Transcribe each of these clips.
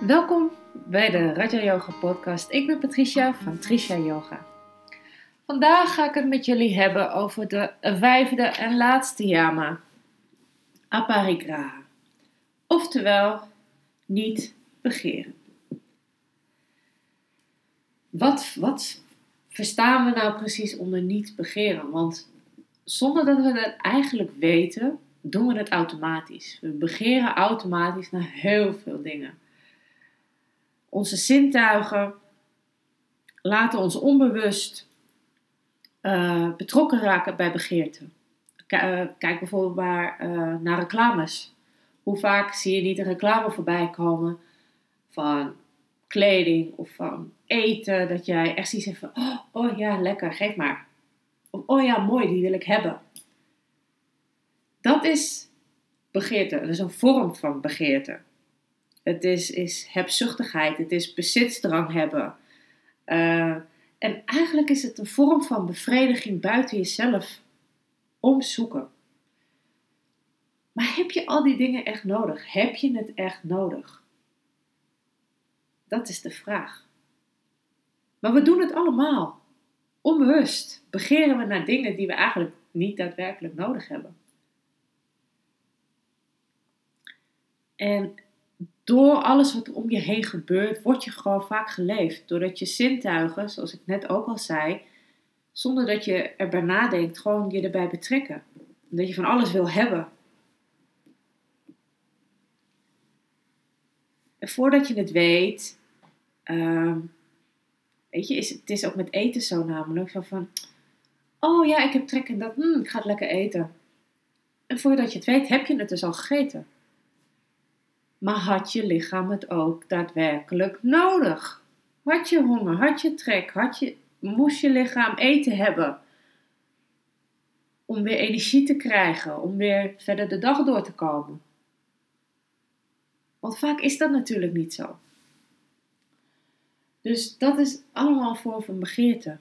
Welkom bij de Raja Yoga podcast. Ik ben Patricia van Tricia Yoga. Vandaag ga ik het met jullie hebben over de vijfde en laatste yama, aparigraha. Oftewel, niet begeren. Wat, wat verstaan we nou precies onder niet begeren? Want zonder dat we het eigenlijk weten, doen we het automatisch. We begeren automatisch naar heel veel dingen. Onze zintuigen laten ons onbewust uh, betrokken raken bij begeerte. Eh, kijk bijvoorbeeld maar, uh, naar reclames. Hoe vaak zie je niet een reclame voorbij komen van kleding of van eten, dat jij echt ziet van, oh, oh ja, lekker, geef maar. Of, oh ja, mooi, die wil ik hebben. Dat is begeerte, dat is een vorm van begeerte. Het is, is hebzuchtigheid, het is bezitsdrang hebben. Uh, en eigenlijk is het een vorm van bevrediging buiten jezelf omzoeken. Maar heb je al die dingen echt nodig? Heb je het echt nodig? Dat is de vraag. Maar we doen het allemaal. Onbewust begeren we naar dingen die we eigenlijk niet daadwerkelijk nodig hebben. En door alles wat om je heen gebeurt, word je gewoon vaak geleefd. Doordat je zintuigen, zoals ik net ook al zei, zonder dat je erbij nadenkt, gewoon je erbij betrekken. Dat je van alles wil hebben. En voordat je het weet, uh, weet je, is, het is ook met eten zo namelijk. Van, oh ja, ik heb trek in dat, hmm, ik ga het lekker eten. En voordat je het weet, heb je het dus al gegeten. Maar had je lichaam het ook daadwerkelijk nodig? Had je honger? Had je trek? Had je, moest je lichaam eten hebben? Om weer energie te krijgen, om weer verder de dag door te komen. Want vaak is dat natuurlijk niet zo. Dus dat is allemaal vorm van begeerte.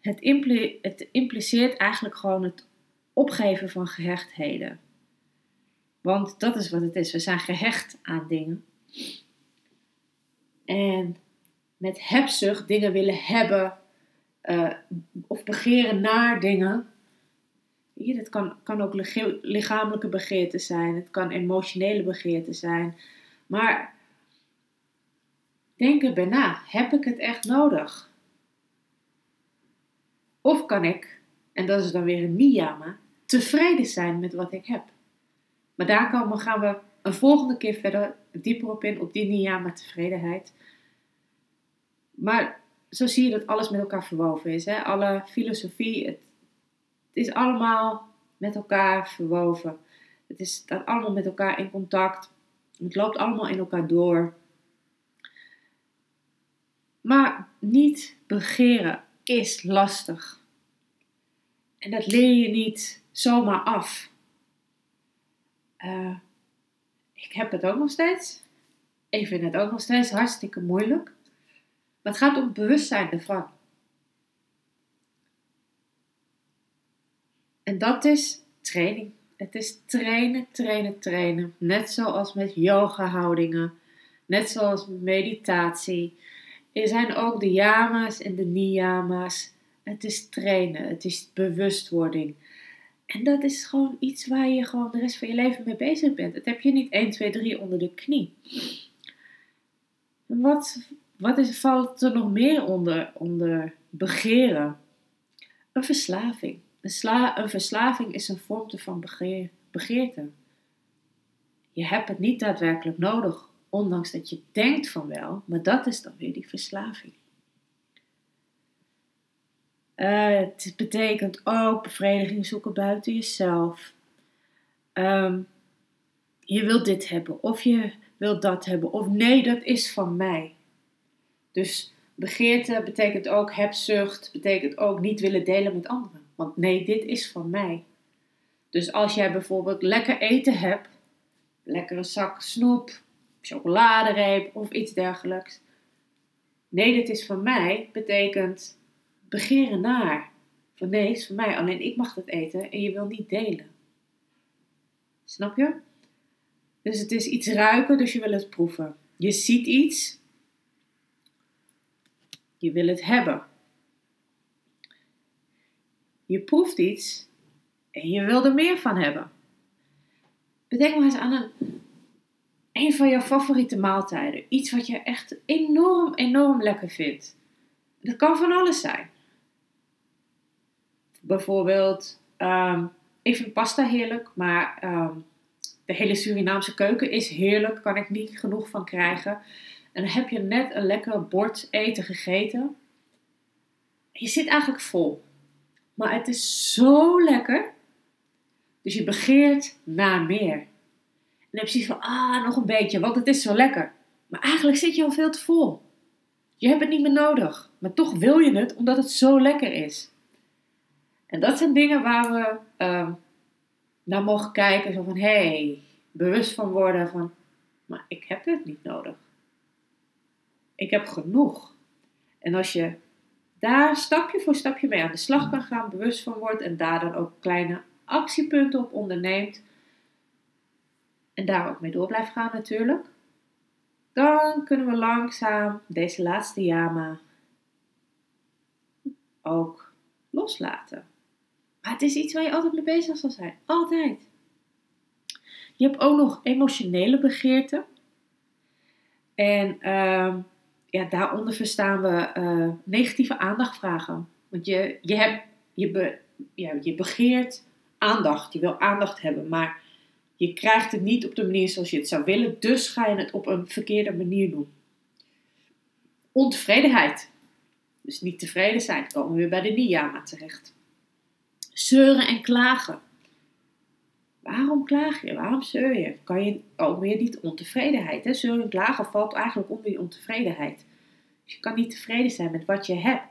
Het, het impliceert eigenlijk gewoon het opgeven van gehechtheden. Want dat is wat het is. We zijn gehecht aan dingen. En met hebzucht dingen willen hebben uh, of begeren naar dingen. Ja, dat kan, kan ook lichamelijke begeerte zijn, het kan emotionele begeerte zijn. Maar denk erbij na: heb ik het echt nodig? Of kan ik, en dat is dan weer een niyama, tevreden zijn met wat ik heb? Maar daar gaan we een volgende keer verder dieper op in, op die niyama tevredenheid. Maar zo zie je dat alles met elkaar verwoven is. Hè? Alle filosofie, het, het is allemaal met elkaar verwoven. Het is, staat allemaal met elkaar in contact. Het loopt allemaal in elkaar door. Maar niet begeren is lastig. En dat leer je niet zomaar af. Uh, ik heb het ook nog steeds. Ik vind het ook nog steeds hartstikke moeilijk. Maar het gaat om bewustzijn ervan. En dat is training. Het is trainen, trainen, trainen. Net zoals met yoga houdingen. Net zoals meditatie. Er zijn ook de yama's en de niyama's. Het is trainen. Het is bewustwording. En dat is gewoon iets waar je gewoon de rest van je leven mee bezig bent. Dat heb je niet 1, 2, 3 onder de knie. Wat, wat valt er nog meer onder, onder begeren? Een verslaving. Een, sla, een verslaving is een vorm van begeer, begeerte. Je hebt het niet daadwerkelijk nodig, ondanks dat je denkt van wel, maar dat is dan weer die verslaving. Uh, het betekent ook bevrediging zoeken buiten jezelf. Um, je wilt dit hebben, of je wilt dat hebben, of nee, dat is van mij. Dus begeerte betekent ook hebzucht, betekent ook niet willen delen met anderen. Want nee, dit is van mij. Dus als jij bijvoorbeeld lekker eten hebt, lekkere zak snoep, chocoladereep of iets dergelijks. Nee, dit is van mij betekent begeren naar. Van nee, is van mij, alleen ik mag dat eten en je wil niet delen. Snap je? Dus het is iets ruiken, dus je wil het proeven. Je ziet iets, je wil het hebben. Je proeft iets en je wil er meer van hebben. Bedenk maar eens aan een, een van jouw favoriete maaltijden. Iets wat je echt enorm, enorm lekker vindt. Dat kan van alles zijn. Bijvoorbeeld, um, ik vind pasta heerlijk, maar ehm, de hele Surinaamse keuken is heerlijk. Kan ik niet genoeg van krijgen. En dan heb je net een lekker bord eten gegeten. Je zit eigenlijk vol. Maar het is zo lekker. Dus je begeert naar meer. En dan heb je zoiets van, ah, nog een beetje, want het is zo lekker. Maar eigenlijk zit je al veel te vol. Je hebt het niet meer nodig. Maar toch wil je het, omdat het zo lekker is. En dat zijn dingen waar we uh, naar mogen kijken. Zo van, hé, hey, bewust van worden van, maar ik heb het niet nodig. Ik heb genoeg. En als je daar stapje voor stapje mee aan de slag kan gaan, bewust van wordt en daar dan ook kleine actiepunten op onderneemt en daar ook mee door blijft gaan natuurlijk, dan kunnen we langzaam deze laatste jama ook loslaten. Maar het is iets waar je altijd mee bezig zal zijn. Altijd. Je hebt ook nog emotionele begeerten. En uh, ja, daaronder verstaan we uh, negatieve aandacht Want je, je, hebt, je, be, ja, je begeert aandacht. Je wil aandacht hebben. Maar je krijgt het niet op de manier zoals je het zou willen. Dus ga je het op een verkeerde manier doen. Ontevredenheid. Dus niet tevreden zijn. komen we weer bij de niyama terecht. Zeuren en klagen. Waarom klaag je? Waarom zeur je? Kan je ook weer die ontevredenheid. Hè? Zeuren en klagen valt eigenlijk onder die ontevredenheid. Dus je kan niet tevreden zijn met wat je hebt.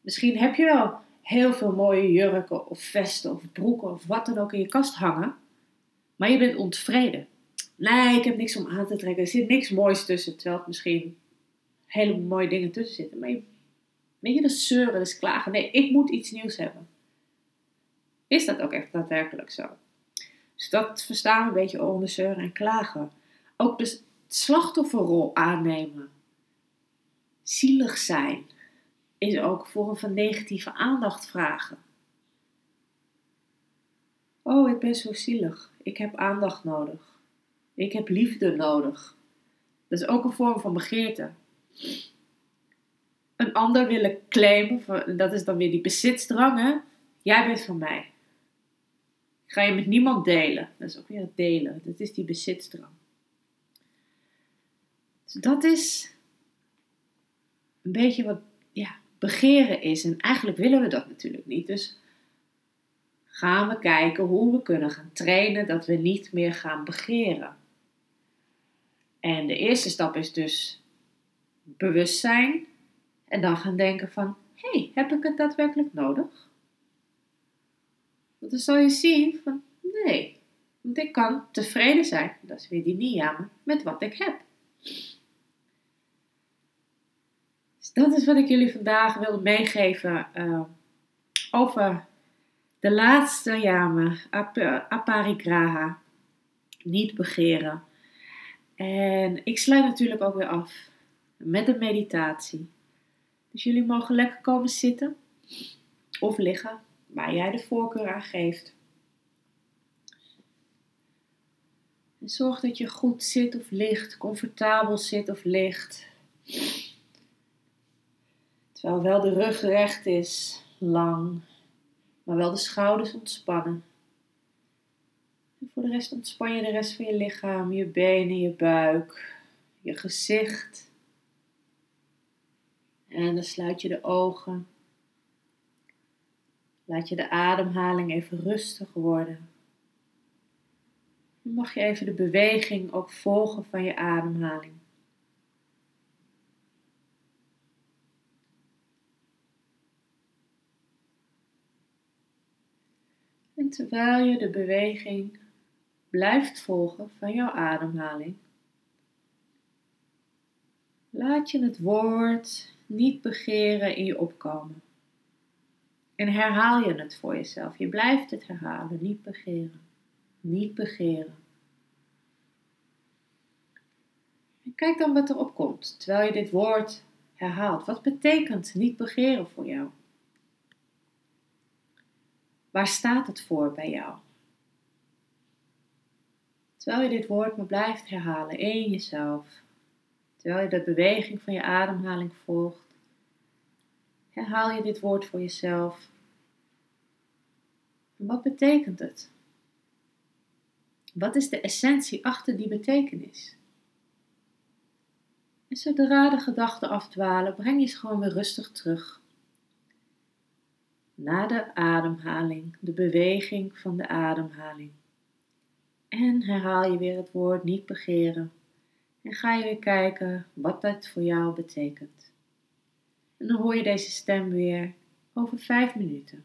Misschien heb je wel heel veel mooie jurken of vesten of broeken of wat dan ook in je kast hangen. Maar je bent ontevreden. Nee, ik heb niks om aan te trekken. Er zit niks moois tussen. Terwijl het misschien hele mooie dingen tussen zitten. Maar je, weet je, dat zeuren, dat klagen. Nee, ik moet iets nieuws hebben. Is dat ook echt daadwerkelijk zo? Dus dat verstaan we een beetje onder en klagen. Ook dus slachtofferrol aannemen. Zielig zijn is ook een vorm van negatieve aandacht vragen. Oh, ik ben zo zielig. Ik heb aandacht nodig. Ik heb liefde nodig. Dat is ook een vorm van begeerte. Een ander willen claimen, dat is dan weer die bezitsdrang. Hè? Jij bent van mij. Ga je met niemand delen. Dat is ook weer het delen. Dat is die bezitsdrang. Dus dat is een beetje wat ja, begeren is. En eigenlijk willen we dat natuurlijk niet. Dus gaan we kijken hoe we kunnen gaan trainen dat we niet meer gaan begeren. En de eerste stap is dus bewustzijn. En dan gaan denken van, hé, hey, heb ik het daadwerkelijk nodig? Want dan zal je zien van, nee, want ik kan tevreden zijn, dat is weer die niyama, met wat ik heb. Dus dat is wat ik jullie vandaag wilde meegeven uh, over de laatste yama, ap aparigraha, niet begeren. En ik sluit natuurlijk ook weer af met een meditatie. Dus jullie mogen lekker komen zitten of liggen, waar jij de voorkeur aan geeft. En zorg dat je goed zit of ligt, comfortabel zit of ligt. Terwijl wel de rug recht is, lang, maar wel de schouders ontspannen. En voor de rest ontspan je de rest van je lichaam, je benen, je buik, je gezicht. En dan sluit je de ogen. Laat je de ademhaling even rustig worden. Dan mag je even de beweging ook volgen van je ademhaling. En terwijl je de beweging blijft volgen van jouw ademhaling, laat je het woord niet begeren in je opkomen. En herhaal je het voor jezelf. Je blijft het herhalen, niet begeren. Niet begeren. En kijk dan wat er opkomt terwijl je dit woord herhaalt. Wat betekent niet begeren voor jou? Waar staat het voor bij jou? Terwijl je dit woord maar blijft herhalen in jezelf, terwijl je de beweging van je ademhaling volgt, herhaal je dit woord voor jezelf. Wat betekent het? Wat is de essentie achter die betekenis? En zodra de gedachten afdwalen, breng je ze gewoon weer rustig terug. Na de ademhaling, de beweging van de ademhaling. En herhaal je weer het woord niet begeren. En ga je weer kijken wat dat voor jou betekent. En dan hoor je deze stem weer over vijf minuten.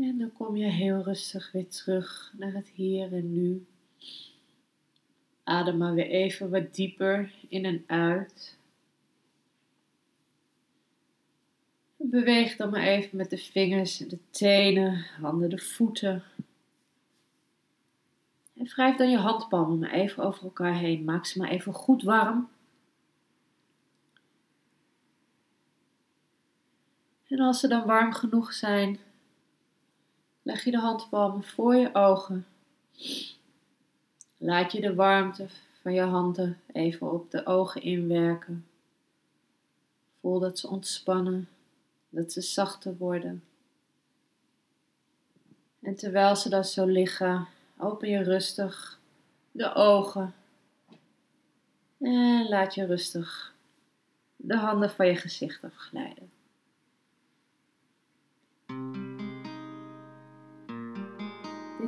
En dan kom je heel rustig weer terug naar het hier en nu. Adem maar weer even wat dieper in en uit. Beweeg dan maar even met de vingers, de tenen, handen, de voeten. En wrijf dan je handpalmen maar even over elkaar heen. Maak ze maar even goed warm. En als ze dan warm genoeg zijn, leg je de handpalmen voor je ogen. Laat je de warmte van je handen even op de ogen inwerken. Voel dat ze ontspannen, dat ze zachter worden. En terwijl ze daar zo liggen, open je rustig de ogen. En laat je rustig de handen van je gezicht afglijden.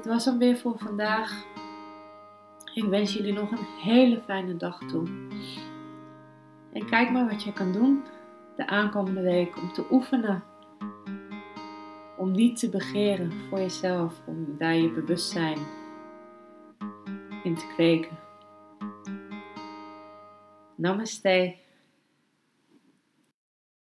Dit was hem weer voor vandaag. Ik wens jullie nog een hele fijne dag toe. En kijk maar wat je kan doen de aankomende week om te oefenen. Om niet te begeren voor jezelf, om daar je bewustzijn in te kweken. Namaste.